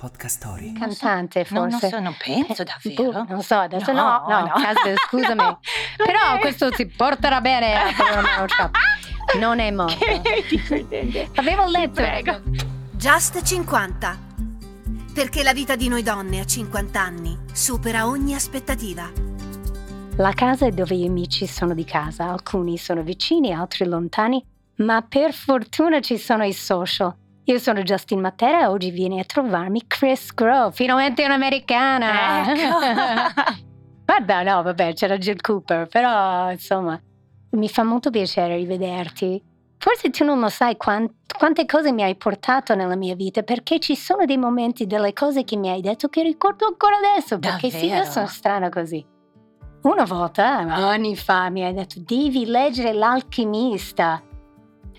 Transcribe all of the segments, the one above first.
Podcast Story. Cantante No, non, forse. so, non penso Eh, davvero. boh, non so, adesso no, No, no, no, no. Casper, scusami. Però questo si porterà bene a Bruno Shop. Non è morto. Avevo letto. prego. Just 50. Perché la vita di noi donne a 50 anni supera ogni aspettativa. La casa è dove i amici sono di casa, alcuni sono vicini, altri lontani, ma per fortuna ci sono i social. Io sono Justin Matera e oggi viene a trovarmi Chris Grove, finalmente un'americana. Ecco. No, vabbè, c'era Jill Cooper, però insomma, mi fa molto piacere rivederti. Forse tu non lo sai quan- quante cose mi hai portato nella mia vita, perché ci sono dei momenti, delle cose che mi hai detto che ricordo ancora adesso, perché sì, io Davvero? sono strana così. Una volta, anni fa, mi hai detto devi leggere L'alchimista.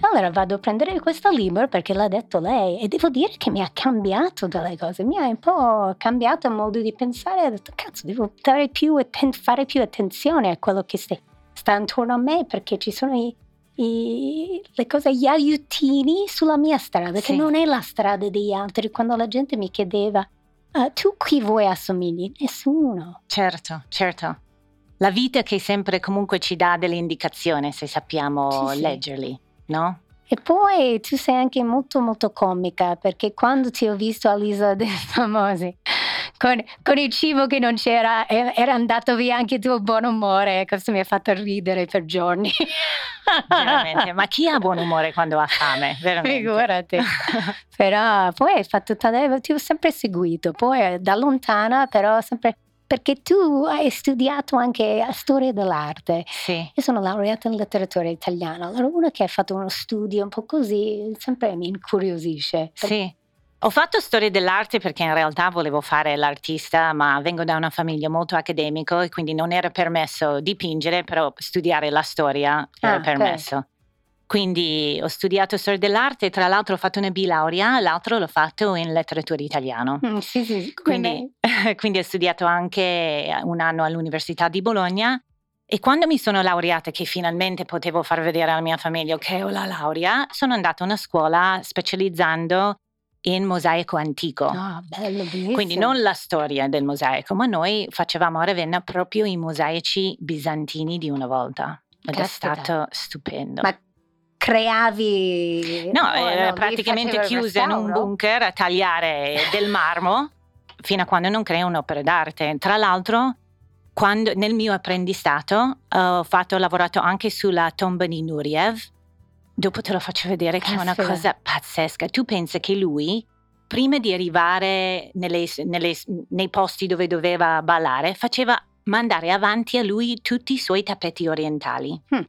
Allora vado a prendere questo libro perché l'ha detto lei e devo dire che mi ha cambiato delle cose, mi ha un po' cambiato il modo di pensare, ho detto cazzo devo più atten- fare più attenzione a quello che sta, sta intorno a me perché ci sono i, i- le cose, gli aiutini sulla mia strada, che Sì. non è la strada degli altri. Quando la gente mi chiedeva "Ah, tu chi vuoi assomigli? Nessuno. Certo, certo. La vita che sempre comunque ci dà delle indicazioni se sappiamo Sì, sì. No? E poi tu sei anche molto molto comica perché quando ti ho visto all'Isola dei Famosi con, con il cibo che non c'era era andato via anche il tuo buon umore, questo mi ha fatto ridere per giorni. Veramente. Ma chi ha buon umore quando ha fame? Veramente. Figurati. Però poi hai fatto tante, ti ho sempre seguito, poi da lontana però sempre perché tu hai studiato anche storia dell'arte. Sì. Io sono laureata in letteratura italiana, allora uno che ha fatto uno studio un po' così sempre mi incuriosisce. Sì. Ho fatto storia dell'arte perché in realtà volevo fare l'artista, ma vengo da una famiglia molto accademica e quindi non era permesso dipingere, però studiare la storia era Ah, ok. permesso. Quindi ho studiato storia dell'arte, tra l'altro ho fatto una bilaurea, l'altro l'ho fatto in letteratura italiano. Mm, sì, sì, Quindi, quindi ho studiato anche un anno all'Università di Bologna e quando mi sono laureata, che finalmente potevo far vedere alla mia famiglia che ho la laurea, sono andata a una scuola specializzando in mosaico antico. Ah, bello, bellissimo. Quindi non la storia del mosaico, ma noi facevamo a Ravenna proprio i mosaici bizantini di una volta. Ed Caspita. è stato stupendo. Ma creavi... No, Oh, era no, lì praticamente chiusa in un bunker a tagliare del marmo fino a quando non crea un'opera d'arte. Tra l'altro, quando, nel mio apprendistato ho, fatto, ho lavorato anche sulla tomba di Nureyev. Dopo te lo faccio vedere che è una cosa pazzesca. Tu pensi che lui, prima di arrivare nelle- nelle- nei posti dove doveva ballare, faceva mandare avanti a lui tutti i suoi tappeti orientali. Mm.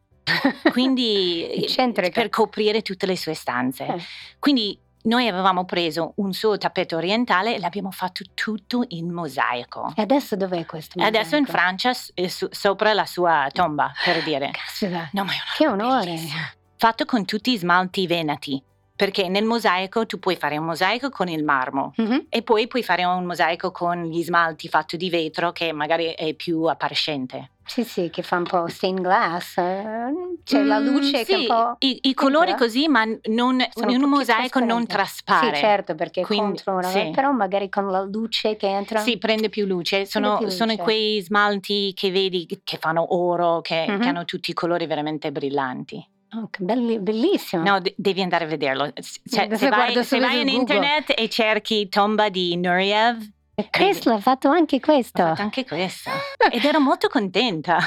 Quindi Eccentrica. per coprire tutte le sue stanze. Eh. Quindi noi avevamo preso un suo tappeto orientale e l'abbiamo fatto tutto in mosaico. E adesso dov'è questo? E adesso in mosaico? Francia, s- eh, sopra la sua tomba, per dire. Caspita, No, ma è una che onore. bellissima. Fatto con tutti i smalti venati. Perché nel mosaico tu puoi fare un mosaico con il marmo Mhm. e poi puoi fare un mosaico con gli smalti fatto di vetro che magari è più appariscente. Sì, sì, che fa un po' stained glass. eh, C'è la Mm, luce che sì, un po'... I, i colori così, ma non, sono in un mosaico non traspare. Sì, certo, perché Quindi, contro una... sì. Però magari con la luce che entra... Sì, prende più luce. Sono, più sono luce. quei smalti che vedi che fanno oro, che, che Mhm. hanno tutti i colori veramente brillanti. Oh, che belli- bellissimo. No, de- devi andare a vederlo. Cioè, se vai, se vai in Google. internet e cerchi tomba di Nureyev, Chris vedi. l'ha fatto anche questo. ho fatto anche questo. Ed ero molto contenta.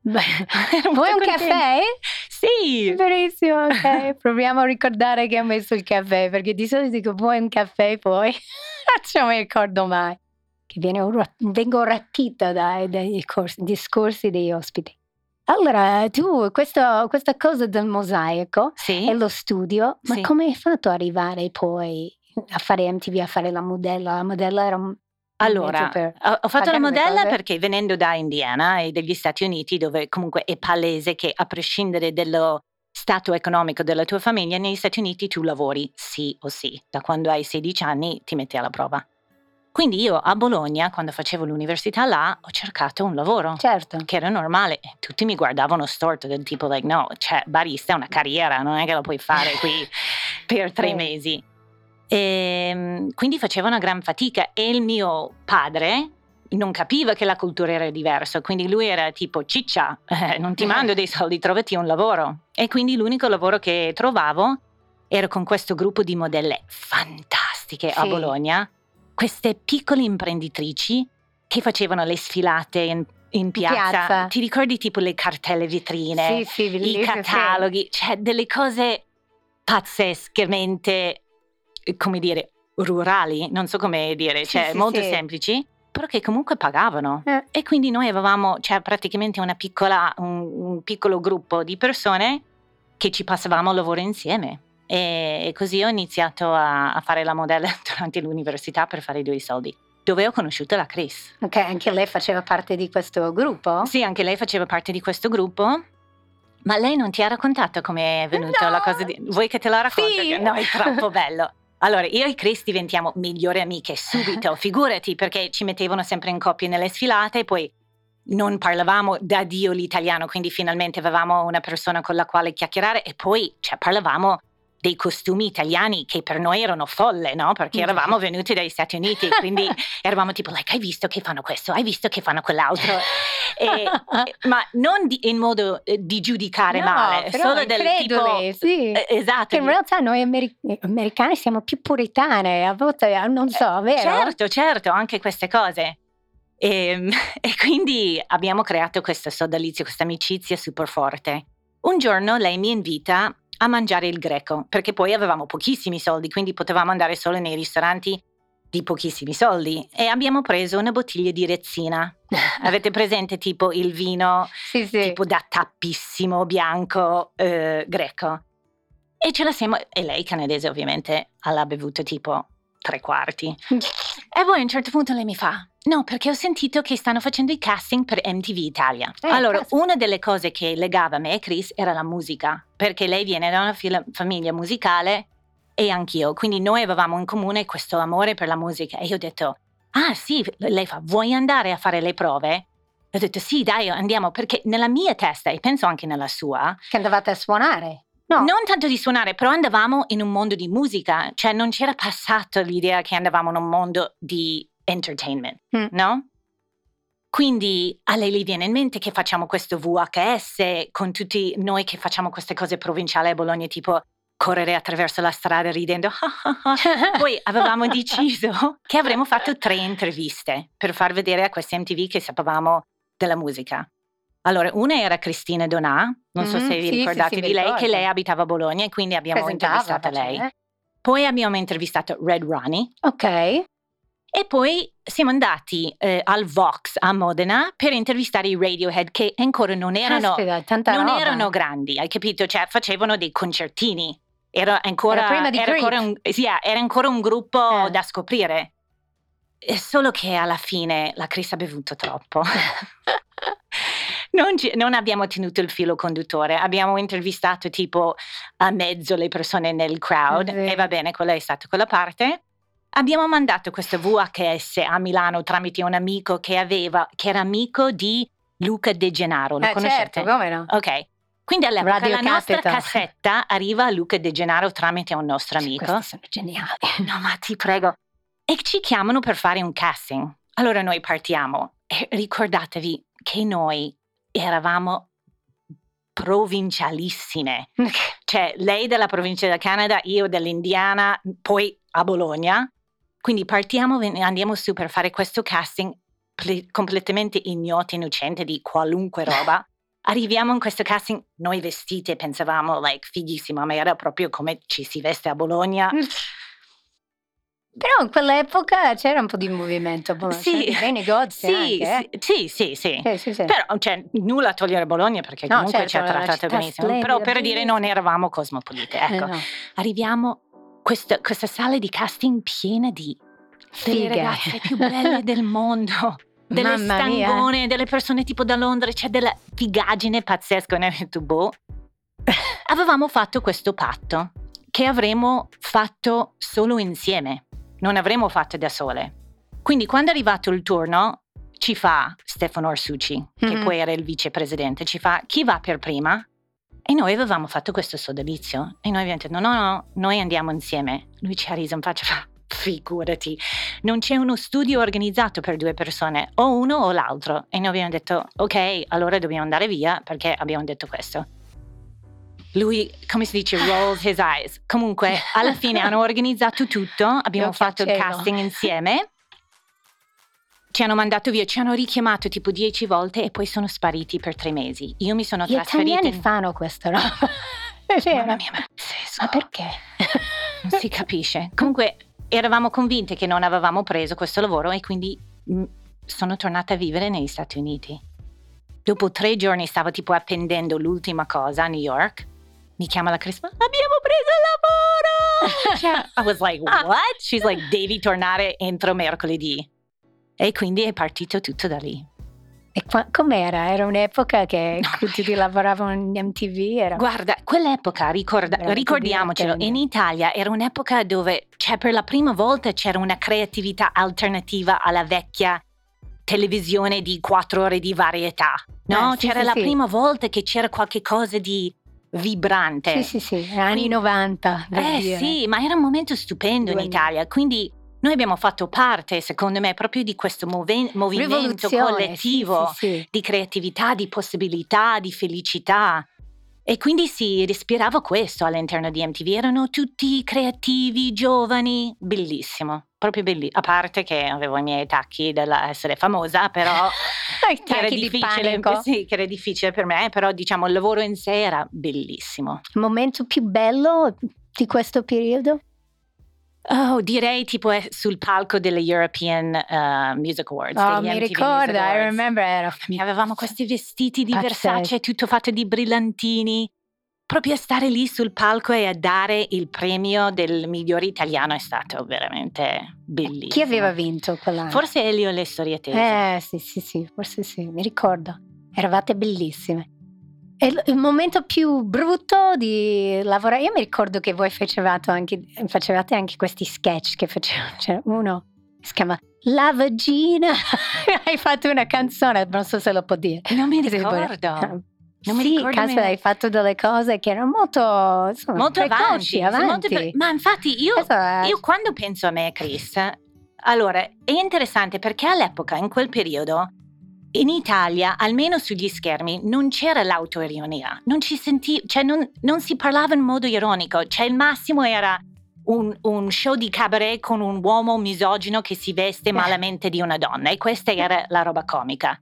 Beh, Vuoi un contenta. caffè? Sì. Verissimo, ok. Proviamo a ricordare che ho messo il caffè, perché di solito dico vuoi un caffè poi non mi ricordo mai. Che viene vengo ratita dai, dai corsi- discorsi degli ospiti. Allora, tu, questo- questa cosa del mosaico Sì. e lo studio, ma Sì. come hai fatto ad arrivare poi a fare MTV, a fare la modella? La modella era un Allora, ho, fatto la modella perché venendo da Indiana e degli Stati Uniti, dove comunque è palese che a prescindere dello stato economico della tua famiglia, negli Stati Uniti tu lavori sì o sì. Da quando hai 16 anni ti metti alla prova. Quindi io a Bologna, quando facevo l'università là, ho cercato un lavoro. Certo. Che era normale, tutti mi guardavano storto, del tipo, like, no, cioè, barista è una carriera, non è che la puoi fare qui per tre Sì. mesi. E, mm, quindi faceva una gran fatica e il mio padre non capiva che la cultura era diversa, quindi lui era tipo ciccia, eh, non ti mando dei soldi, trovati un lavoro. E quindi l'unico lavoro che trovavo era con questo gruppo di modelle fantastiche a Sì. Bologna, queste piccole imprenditrici che facevano le sfilate in, in piazza. piazza. Ti ricordi tipo le cartelle vetrine? Sì, sì, i cataloghi, cioè delle cose pazzescamente, eh, come dire, rurali, non so come dire, Sì, cioè sì, molto sì. semplici, però che comunque pagavano. Eh. E quindi noi avevamo, cioè praticamente una piccola, un, un piccolo gruppo di persone che ci passavamo il lavoro insieme. E, e così ho iniziato a, a fare la modella durante l'università per fare due soldi, dove ho conosciuto la Chris. Ok, anche lei faceva parte di questo gruppo? Sì, anche lei faceva parte di questo gruppo. Ma lei non ti ha raccontato come è venuta No! la cosa di... Vuoi che te la racconti? Sì. No, è troppo bello. Allora, io e Chris diventiamo migliori amiche subito, figurati, perché ci mettevano sempre in coppie nelle sfilate e poi non parlavamo da Dio l'italiano, quindi finalmente avevamo una persona con la quale chiacchierare e poi cioè, parlavamo dei costumi italiani che per noi erano folle, no? Perché eravamo venuti dagli Stati Uniti, quindi eravamo tipo, like, hai visto che fanno questo, hai visto che fanno quell'altro. E- ma non di- in modo eh, di giudicare No, male, solo del tipo... credule, sì. eh, esatto. Che in realtà noi ameri- americani siamo più puritane, a volte eh, non so, vero? Certo, certo, anche queste cose. E, e quindi abbiamo creato questo sodalizio, questa amicizia super forte. Un giorno lei mi invita a mangiare il greco, perché poi avevamo pochissimi soldi, quindi potevamo andare solo nei ristoranti di pochissimi soldi. E abbiamo preso una bottiglia di rezzina. Avete presente tipo il vino Sì, sì. tipo da tappissimo bianco eh, greco. E ce la siamo, e lei canadese ovviamente l'ha bevuto tipo tre quarti. E poi a un certo punto lei mi fa, no perché ho sentito che stanno facendo i casting per MTV Italia. Eh, allora, caspita. una delle cose che legava me e Chris era la musica, perché lei viene da una fila- famiglia musicale e anch'io, quindi noi avevamo in comune questo amore per la musica. E io ho detto, ah sì, lei fa, vuoi andare a fare le prove? E ho detto sì, dai, andiamo, perché nella mia testa, e penso anche nella sua, Che andavate a suonare? No. non tanto di suonare, però andavamo in un mondo di musica, cioè non c'era passato l'idea che andavamo in un mondo di entertainment, Mm. no? Quindi a lei le viene in mente che facciamo questo VHS con tutti noi che facciamo queste cose provinciali a Bologna, tipo correre attraverso la strada ridendo. Poi avevamo deciso che avremmo fatto tre interviste per far vedere a questi MTV che sapevamo della musica. Allora, una era Cristina Donà, non so Mhm, se vi sì, sì, ricordate sì, mi di lei, che lei abitava a Bologna e quindi abbiamo intervistato lei. eh. Poi abbiamo intervistato Red Ronnie Ok. e poi siamo andati eh, al Vox a Modena per intervistare i Radiohead che ancora non erano, Caspita, tanta non erano grandi, hai capito? Cioè facevano dei concertini. Era ancora, Era prima di era ancora un, sì, era ancora un gruppo Eh. da scoprire. Solo che alla fine la Chris ha bevuto troppo. Non, ci- non abbiamo tenuto il filo conduttore, abbiamo intervistato tipo a mezzo le persone nel crowd Sì. e va bene, quella è stata quella parte. Abbiamo mandato questo VHS a Milano tramite un amico che aveva, che era amico di Luca De Gennaro, lo Eh, conoscete? certo, come no? Ok, quindi all'epoca Radio la nostra cassetta arriva a Luca De Gennaro tramite un nostro amico. Questi sono geniali. No, ma ti prego. E ci chiamano per fare un casting. Allora noi partiamo. E ricordatevi che noi eravamo provincialissime. Cioè, lei della provincia del Canada, io dell'Indiana, poi a Bologna. Quindi partiamo, andiamo su per fare questo casting ple- completamente ignoto, innocente di qualunque roba. Arriviamo in questo casting, noi vestite, pensavamo, like, fighissima, ma era proprio come ci si veste a Bologna. Però in quell'epoca c'era un po' di movimento, a Bologna, Sì. dei negozi Sì, anche, eh. sì, sì, sì. Sì, sì, sì. Però, cioè, nulla a togliere Bologna perché No, comunque certo, ci ha una trattato benissimo. splendida, Però per dire non eravamo cosmopolite. Eh, Ecco, no. arriviamo, questa, questa sala di casting piena di Fighe. ragazze più belle del mondo. Delle Mamma mia. stangone, delle persone tipo da Londra, c'è della figaggine pazzesca. Ho detto, boh. Avevamo fatto questo patto che avremmo fatto solo insieme, non avremmo fatto da sole. Quindi quando è arrivato il turno, ci fa Stefano Orsucci, che Mhm. poi era il vicepresidente, ci fa chi va per prima? E noi avevamo fatto questo sodalizio e noi abbiamo detto no, no, no, noi andiamo insieme. Lui ci ha riso in faccia, fa, figurati, non c'è uno studio organizzato per due persone, o uno o l'altro. E noi abbiamo detto ok, allora dobbiamo andare via perché abbiamo detto questo. Lui, come si dice, rolls his eyes. Comunque, alla fine hanno organizzato tutto, abbiamo fatto il casting insieme. Ci hanno mandato via, ci hanno richiamato tipo dieci volte e poi sono spariti per tre mesi. Io mi sono Gli trasferita italiani in... fanno questa roba. È vero. Mamma mia, ma. Ma perché? Non si capisce. Comunque eravamo convinte che non avevamo preso questo lavoro e quindi mh, sono tornata a vivere negli Stati Uniti. Dopo tre giorni stavo tipo appendendo l'ultima cosa a New York. Mi chiama la Chris, abbiamo preso il lavoro! Cioè, I was like, what? She's like, devi tornare entro mercoledì. E quindi è partito tutto da lì. E qua- com'era? Era un'epoca che tutti lavoravano in MTV? Era... Guarda, quell'epoca, ricorda- ricordiamocelo, in Italia era un'epoca dove cioè, per la prima volta c'era una creatività alternativa alla vecchia televisione di quattro ore di varietà. No? Eh, sì, c'era sì, la sì. prima volta che c'era qualche cosa di vibrante. Sì, sì, sì, anni Quindi- 90. per Eh dire. sì, ma era un momento stupendo in 2000. Italia, quindi noi abbiamo fatto parte, secondo me, proprio di questo move- movimento collettivo sì, sì, sì. di creatività, di possibilità, di felicità. E quindi si respirava questo all'interno di MTV. Erano tutti creativi, giovani, bellissimo, proprio bellissimo. A parte che avevo i miei tacchi dell'essere famosa, però che era di difficile, panico. sì, che era difficile per me, però diciamo il lavoro in sé era bellissimo. Momento più bello di questo periodo? Oh, direi tipo sul palco delle European uh, Music Awards. Oh, mi ricordo, I remember, era Avevamo questi vestiti di Pazzesco. Versace, tutto fatto di brillantini. Proprio a stare lì sul palco e a dare il premio del migliore italiano è stato veramente bellissimo. Chi aveva vinto quell'anno? Forse Elio e le storietesi. Eh sì, sì, sì, forse sì, mi ricordo. Eravate bellissime. E il, momento più brutto di lavorare, io mi ricordo che voi facevate anche, facevate anche questi sketch che facevano, c'era uno che si chiama La Vagina, hai fatto una canzone, non so se lo può dire. Non mi ricordo. Non mi sì, caspita, hai fatto delle cose che erano molto, insomma, Molto precoci, avanti. avanti. molto pre- ma infatti io, è- io quando penso a me, Chris, allora è interessante perché all'epoca, in quel periodo, in Italia, almeno sugli schermi, non c'era l'autoironia, non ci senti, cioè non, non si parlava in modo ironico, cioè il massimo era un, un show di cabaret con un uomo misogino che si veste malamente di una donna e questa era la roba comica.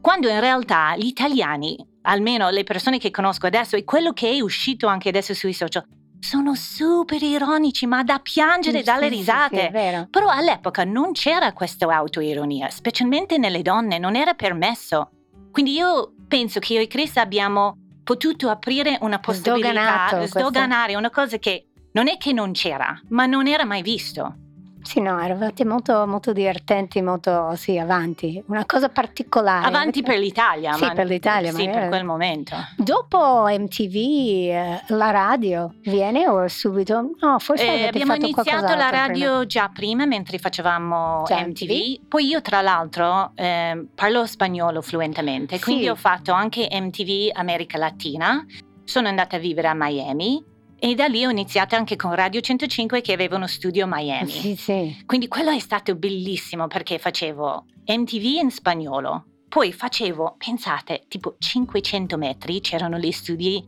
Quando in realtà gli italiani, almeno le persone che conosco adesso e quello che è uscito anche adesso sui social, sono super ironici, ma da piangere Sì, dalle sì, risate. sì, è vero. Però all'epoca non c'era questa autoironia, specialmente nelle donne, non era permesso. Quindi io penso che io e Chris abbiamo potuto aprire una possibilità, Sdoganato questo. sdoganare una cosa che non è che non c'era, ma non era mai visto. Sì, no, eravate molto, molto divertenti, molto, sì, avanti. Una cosa particolare. Avanti per l'Italia. Sì, ma- per l'Italia, Sì, per quel momento. Dopo MTV, eh, la radio viene o subito? No, forse Eh, abbiamo iniziato la prima. radio già prima mentre facevamo Già MTV. Poi io tra l'altro eh, parlo spagnolo fluentemente, Sì. quindi ho fatto anche MTV America Latina, sono andata a vivere a Miami e da lì ho iniziato anche con Radio 105 che aveva uno studio a Miami. Sì, sì. Quindi quello è stato bellissimo perché facevo MTV in spagnolo, poi facevo, pensate, tipo 500 metri c'erano gli studi,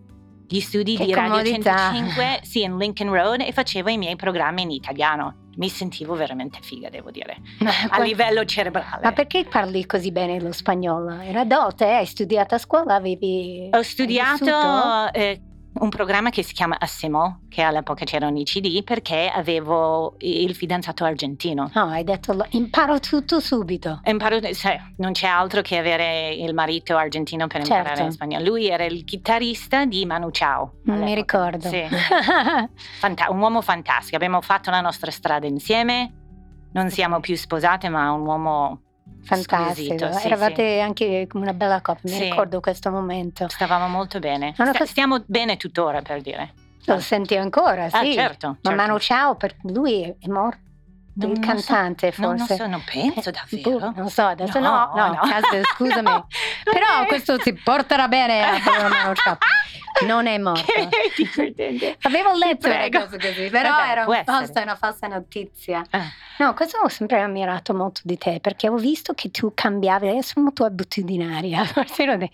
gli studi di Radio comodità. 105, sì, in Lincoln Road e facevo i miei programmi in italiano. Mi sentivo veramente figa, devo dire, Ma, a qua- livello cerebrale. ma perché parli così bene lo spagnolo? Era dote, hai studiato a scuola, avevi... Ho hai studiato vissuto? Un programma che si chiama Assimo, che all'epoca c'erano i CD, perché avevo il fidanzato argentino. No, hai detto, imparo tutto subito. Imparo, sai, non c'è altro che avere il marito argentino per imparare Certo. in spagnolo. Lui era il chitarrista di Manu Chao. Non mi ricordo. Sì, fanta- un uomo fantastico. Abbiamo fatto la nostra strada insieme. Non siamo più sposate, ma un uomo Fantastico. Sì, Eravate anche come una bella coppia, mi Sì. ricordo questo momento. sì. Stavamo molto bene. Sta- cosa- stiamo bene tuttora, per dire. Lo senti ancora, Ah, sì. certo. Ma certo. Manu Ciao, per lui è morto. Non- il non cantante, so, non- forse. Non, so, non penso Eh, davvero. boh, non so, adesso no, no, no. caspita, scusami. Però Ok. questo si porterà bene a Ciao. non è morto. Avevo letto una così, però Vabbè, era può un essere. falsa, una falsa notizia. Ah. No, questo ho sempre ammirato molto di te, perché ho visto che tu cambiavi, io sono molto abitudinaria, forse una delle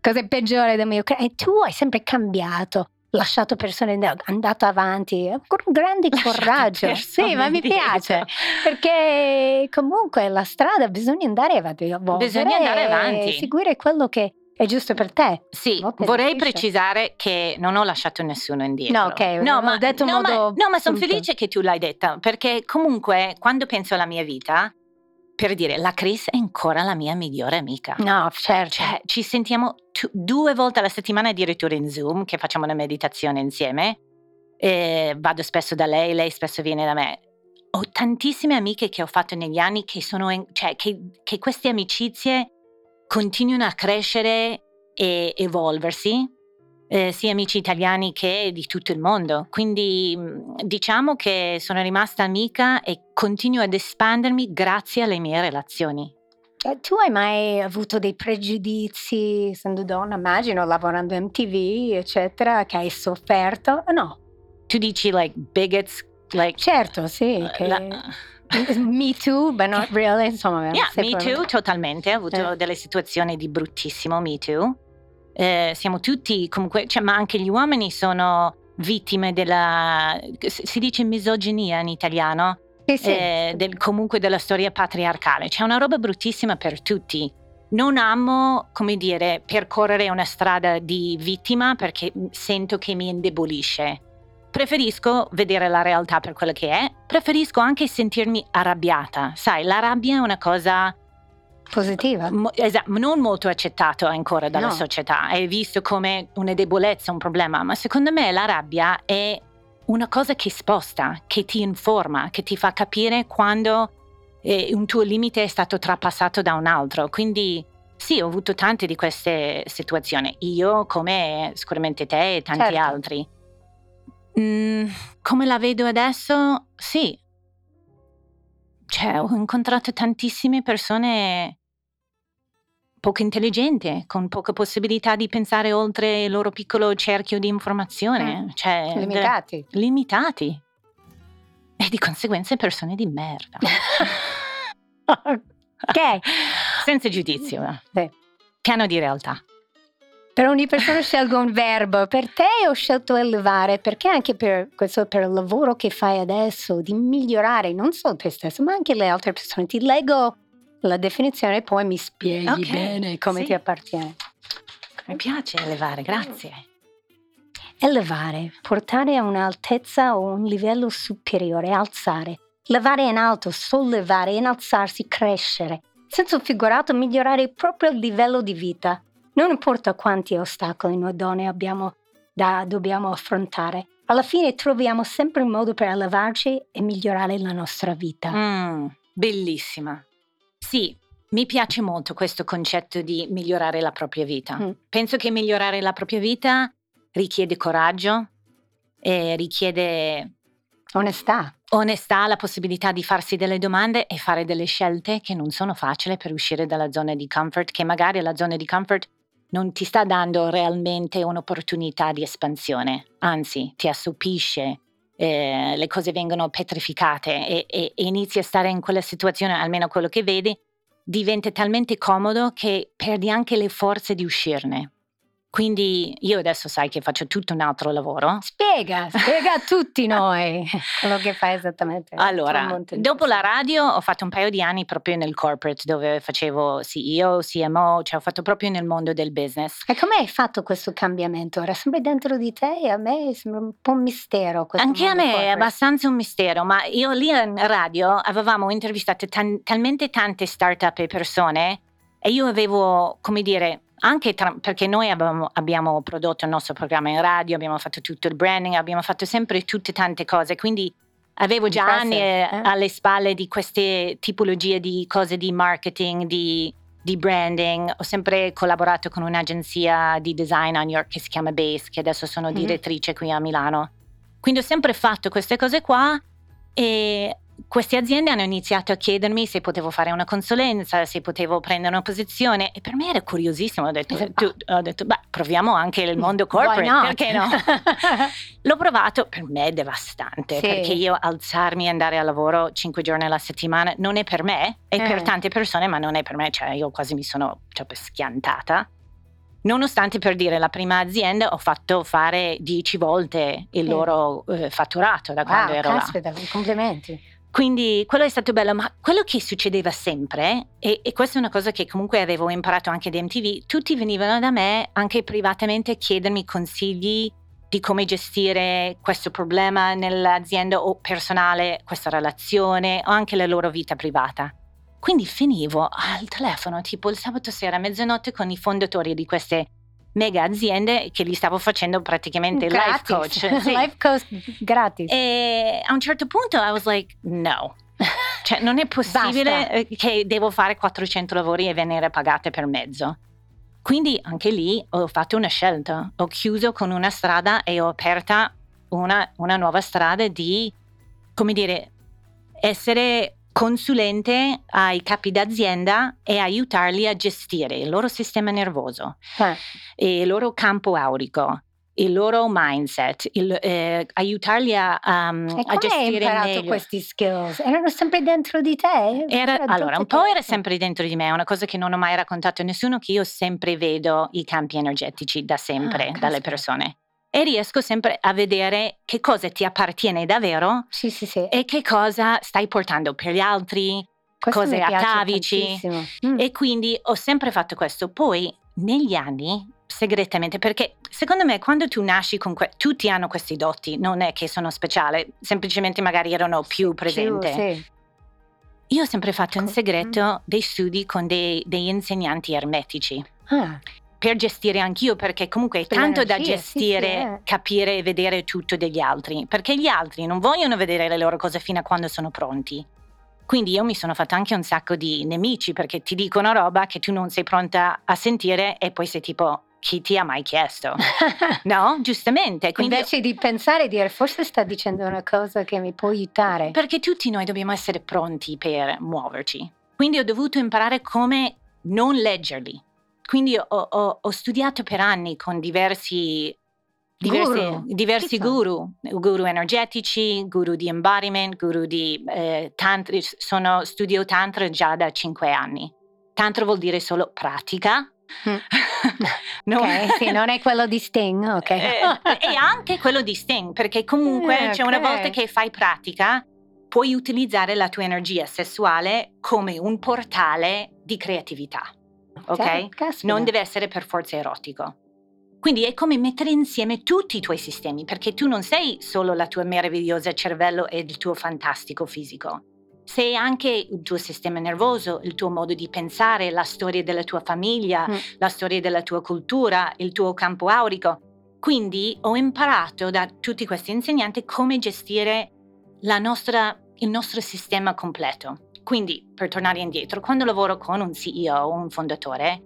cose peggiori del mio e tu hai sempre cambiato. Lasciato persone, andato avanti con un grande Lasciato coraggio. Sì, ma mi piace perché comunque la strada bisogna andare avanti, evolvere Bisogna andare e avanti. seguire quello che è giusto per te. Sì, vorrei precisare che non ho lasciato nessuno indietro. No, ok, no, ma, detto no, modo ma, no, ma sono felice che tu l'hai detta, perché comunque quando penso alla mia vita, per dire, la Chris è ancora la mia migliore amica. No, certo. Cioè, ci sentiamo tu- due volte alla settimana addirittura in Zoom, che facciamo una meditazione insieme. E vado spesso da lei, lei spesso viene da me. Ho tantissime amiche che ho fatto negli anni che sono, in- cioè, che, che queste amicizie continuano a crescere e evolversi, eh, sia amici italiani che di tutto il mondo. Quindi mh, diciamo che sono rimasta amica e continuo ad espandermi grazie alle mie relazioni. Eh, Tu hai mai avuto dei pregiudizi, essendo donna, immagino, lavorando in MTV, eccetera, che hai sofferto? No, Tu dici like bigots, like certo, sì. Che... la- Me too, but not really, insomma. Yeah, me too, totalmente. Ho avuto Eh. delle situazioni di bruttissimo Me too. Eh, siamo tutti comunque, cioè, ma anche gli uomini sono vittime della, si dice misoginia in italiano, Sì, sì. eh, del- comunque della storia patriarcale. C'è una roba bruttissima per tutti. Non amo, come dire, percorrere una strada di vittima perché sento che mi indebolisce. Preferisco vedere la realtà per quello che è, preferisco anche sentirmi arrabbiata. Sai, la rabbia è una cosa Positiva. mo- esa- non molto accettata ancora dalla No. società, è visto come una debolezza, un problema, ma secondo me la rabbia è una cosa che sposta, che ti informa, che ti fa capire quando eh, un tuo limite è stato trapassato da un altro. Quindi sì, ho avuto tante di queste situazioni, io come sicuramente te e tanti Certo. altri. Mm, come la vedo adesso? Sì. Cioè, ho incontrato tantissime persone poco intelligenti, con poca possibilità di pensare oltre il loro piccolo cerchio di informazione. Mm. Cioè, Limitati. de- limitati. E di conseguenza persone di merda. ok, Senza giudizio. eh. Sì. Piano di realtà. Per ogni persona scelgo un verbo. Per te ho scelto elevare, perché anche per questo, per il lavoro che fai adesso, di migliorare non solo te stesso, ma anche le altre persone. Ti leggo la definizione e poi mi spieghi Ok, bene come sì. ti appartiene. Mi piace elevare, grazie. Elevare, portare a un'altezza o un livello superiore, alzare. Levare in alto, sollevare, innalzarsi, crescere. Senso figurato, migliorare proprio il livello di vita. Non importa quanti ostacoli noi donne abbiamo da, dobbiamo affrontare. Alla fine troviamo sempre un modo per elevarci e migliorare la nostra vita. Mm, bellissima. Sì, mi piace molto questo concetto di migliorare la propria vita. Mm. Penso che migliorare la propria vita richiede coraggio, e richiede Onestà. onestà, la possibilità di farsi delle domande e fare delle scelte che non sono facili per uscire dalla zona di comfort, che magari la zona di comfort non ti sta dando realmente un'opportunità di espansione, anzi ti assopisce, eh, le cose vengono petrificate e, e- e inizi a stare in quella situazione, almeno quello che vedi, diventa talmente comodo che perdi anche le forze di uscirne. Quindi io adesso sai che faccio tutto un altro lavoro, Spiega, spiega a tutti noi quello che fai esattamente. Allora, dopo la radio ho fatto un paio di anni proprio nel corporate dove facevo CEO, CMO, cioè ho fatto proprio nel mondo del business. E come hai fatto questo cambiamento? Era sempre dentro di te e a me sembra un po' un mistero. questo Anche a me è corporate. abbastanza un mistero, ma io lì in radio avevamo intervistato tan- talmente tante start-up e persone e io avevo, come dire, anche tra- perché noi abbiamo, abbiamo prodotto il nostro programma in radio, abbiamo fatto tutto il branding, abbiamo fatto sempre tutte tante cose, quindi avevo già anni eh, eh? alle spalle di queste tipologie di cose di marketing, di, di branding. Ho sempre collaborato con un'agenzia di design a New York che si chiama Base, che adesso sono Mhm. direttrice qui a Milano. Quindi ho sempre fatto queste cose qua e queste aziende hanno iniziato a chiedermi se potevo fare una consulenza, se potevo prendere una posizione e per me era curiosissimo, ho detto, tu, ho detto beh, proviamo anche il mondo corporate, perché no? L'ho provato, per me è devastante, sì. perché io alzarmi e andare a lavoro cinque giorni alla settimana non è per me, è eh. per tante persone, ma non è per me, cioè io quasi mi sono cioè, schiantata. Nonostante per dire la prima azienda ho fatto fare dieci volte il sì. loro eh, fatturato da quando wow, ero caspita, là. Complimenti. Quindi quello è stato bello, ma quello che succedeva sempre, e, e, questa è una cosa che comunque avevo imparato anche da MTV, tutti venivano da me anche privatamente a chiedermi consigli di come gestire questo problema nell'azienda o personale, questa relazione o anche la loro vita privata. Quindi finivo al telefono tipo il sabato sera a mezzanotte con i fondatori di queste mega aziende che gli stavo facendo praticamente gratis. life coach. Sì. life coach gratis. E a un certo punto I was like, no. Cioè non è possibile eh, che devo fare 400 lavori e venire pagate per mezzo. Quindi anche lì ho fatto una scelta, ho chiuso con una strada e ho aperta una, una nuova strada di, come dire, essere consulente ai capi d'azienda e aiutarli a gestire il loro sistema nervoso, eh. il loro campo aurico, il loro mindset, il, eh, aiutarli a, um, a gestire hai imparato meglio. questi skills? Erano sempre dentro di te? Era, allora, un po' era sempre dentro di me, è una cosa che non ho mai raccontato a nessuno, che io sempre vedo i campi energetici da sempre, ah, dalle persone e riesco sempre a vedere che cosa ti appartiene davvero sì, sì, sì. e che cosa stai portando per gli altri, questo cose atavici. Mm. E quindi ho sempre fatto questo. Poi negli anni, segretamente, perché secondo me quando tu nasci con que- tutti hanno questi doti, non è che sono speciali, semplicemente magari erano più presenti. Sì. Io ho sempre fatto in segreto mm. dei studi con dei, degli insegnanti ermetici. Ah per gestire anch'io, perché comunque è tanto da gestire, sì, sì, eh. capire e vedere tutto degli altri, perché gli altri non vogliono vedere le loro cose fino a quando sono pronti. Quindi io mi sono fatta anche un sacco di nemici perché ti dicono roba che tu non sei pronta a sentire e poi sei tipo chi ti ha mai chiesto? no, giustamente. Quindi, Invece di pensare e dire forse sta dicendo una cosa che mi può aiutare. Perché tutti noi dobbiamo essere pronti per muoverci. Quindi ho dovuto imparare come non leggerli, quindi ho, ho, ho studiato per anni con diversi diversi, guru, diversi guru, guru energetici, guru di embodiment, guru di eh, tantra, sono, studio tantra già da cinque anni. Tantra vuol dire solo pratica. Mm. non, okay, sì, non è quello di Sting, ok. eh, e anche quello di Sting, perché comunque eh, cioè, una volta che fai pratica puoi utilizzare la tua energia sessuale come un portale di creatività ok? Caspita. Non deve essere per forza erotico. Quindi è come mettere insieme tutti i tuoi sistemi, perché tu non sei solo la tua meravigliosa cervello e il tuo fantastico fisico. Sei anche il tuo sistema nervoso, il tuo modo di pensare, la storia della tua famiglia, mm. la storia della tua cultura, il tuo campo aurico. Quindi ho imparato da tutti questi insegnanti come gestire nostra, il nostro sistema completo. Quindi, per tornare indietro, quando lavoro con un CEO un fondatore,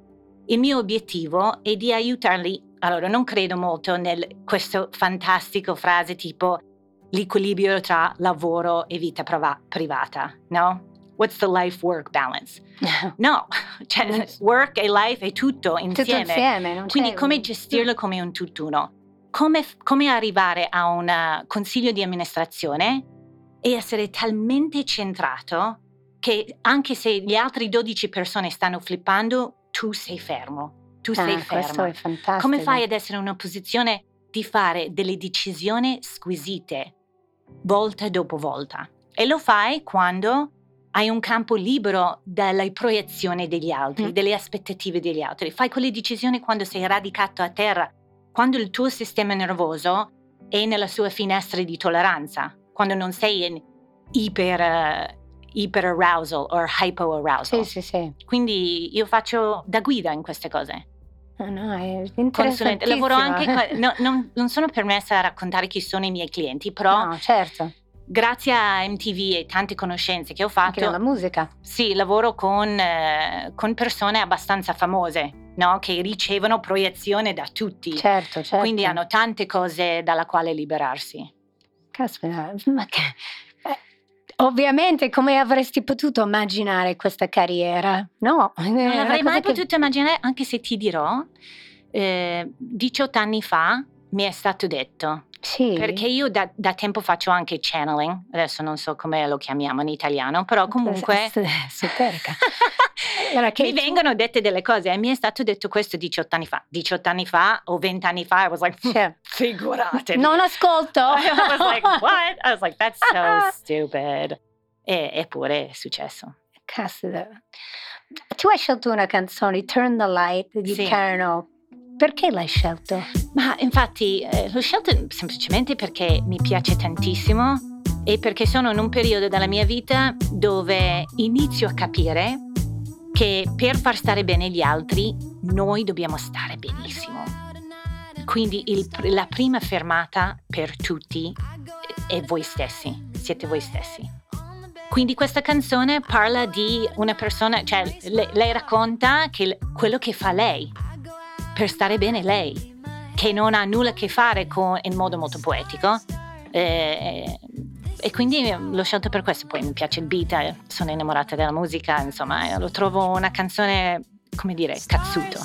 il mio obiettivo è di aiutarli. Allora, non credo molto in questa fantastica frase tipo l'equilibrio tra lavoro e vita privata, no? What's the life-work balance? No, cioè work e life è tutto insieme. Tutto insieme Quindi come gestirlo come un tutt'uno? Come, come arrivare a un consiglio di amministrazione e essere talmente centrato che anche se le altre 12 persone stanno flippando, tu sei fermo. Tu ah, sei fermo. Come fai ad essere in una posizione di fare delle decisioni squisite, volta dopo volta? E lo fai quando hai un campo libero dalle proiezioni degli altri, mm. delle aspettative degli altri. Fai quelle decisioni quando sei radicato a terra, quando il tuo sistema nervoso è nella sua finestra di tolleranza, quando non sei in iper iperarousal o hypoarousal. Sì, sì, sì. Quindi io faccio da guida in queste cose. Oh no, è interessante. Lavoro anche, no, non, non, sono permessa a raccontare chi sono i miei clienti, però no, certo. grazie a MTV e tante conoscenze che ho fatto... Anche la musica. Sì, lavoro con, eh, con persone abbastanza famose, no? che ricevono proiezione da tutti. Certo, certo. Quindi hanno tante cose dalla quale liberarsi. Caspita, ma che Ovviamente, come avresti potuto immaginare questa carriera? No, non l'avrei mai che... potuto immaginare, anche se ti dirò, eh, 18 anni fa mi è stato detto. Sì. Perché io da, da, tempo faccio anche channeling, adesso non so come lo chiamiamo in italiano, però comunque... Superca. allora, mi vengono dette delle cose e mi è stato detto questo 18 anni fa. 18 anni fa o 20 anni fa, I was like, cioè, figuratevi. Non ascolto. I was like, what? I was like, that's so stupid. E, eppure è successo. Caspita. Tu hai scelto una canzone, Turn the Light, di sì. Carno. Perché l'hai scelto? Ma infatti eh, l'ho scelto semplicemente perché mi piace tantissimo e perché sono in un periodo della mia vita dove inizio a capire che per far stare bene gli altri noi dobbiamo stare benissimo. Quindi il, la prima fermata per tutti è voi stessi, siete voi stessi. Quindi questa canzone parla di una persona, cioè lei, lei racconta che, quello che fa lei, per stare bene lei, che non ha nulla a che fare con in modo molto poetico. Eh, e quindi l'ho scelto per questo. Poi mi piace il beat, eh, sono innamorata della musica, insomma, eh, lo trovo una canzone, come dire, cazzuto.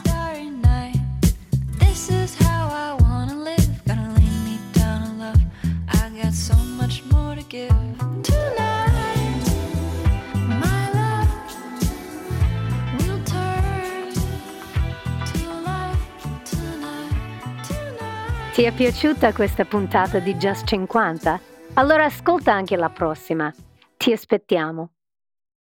Ti è piaciuta questa puntata di Just 50? Allora ascolta anche la prossima. Ti aspettiamo.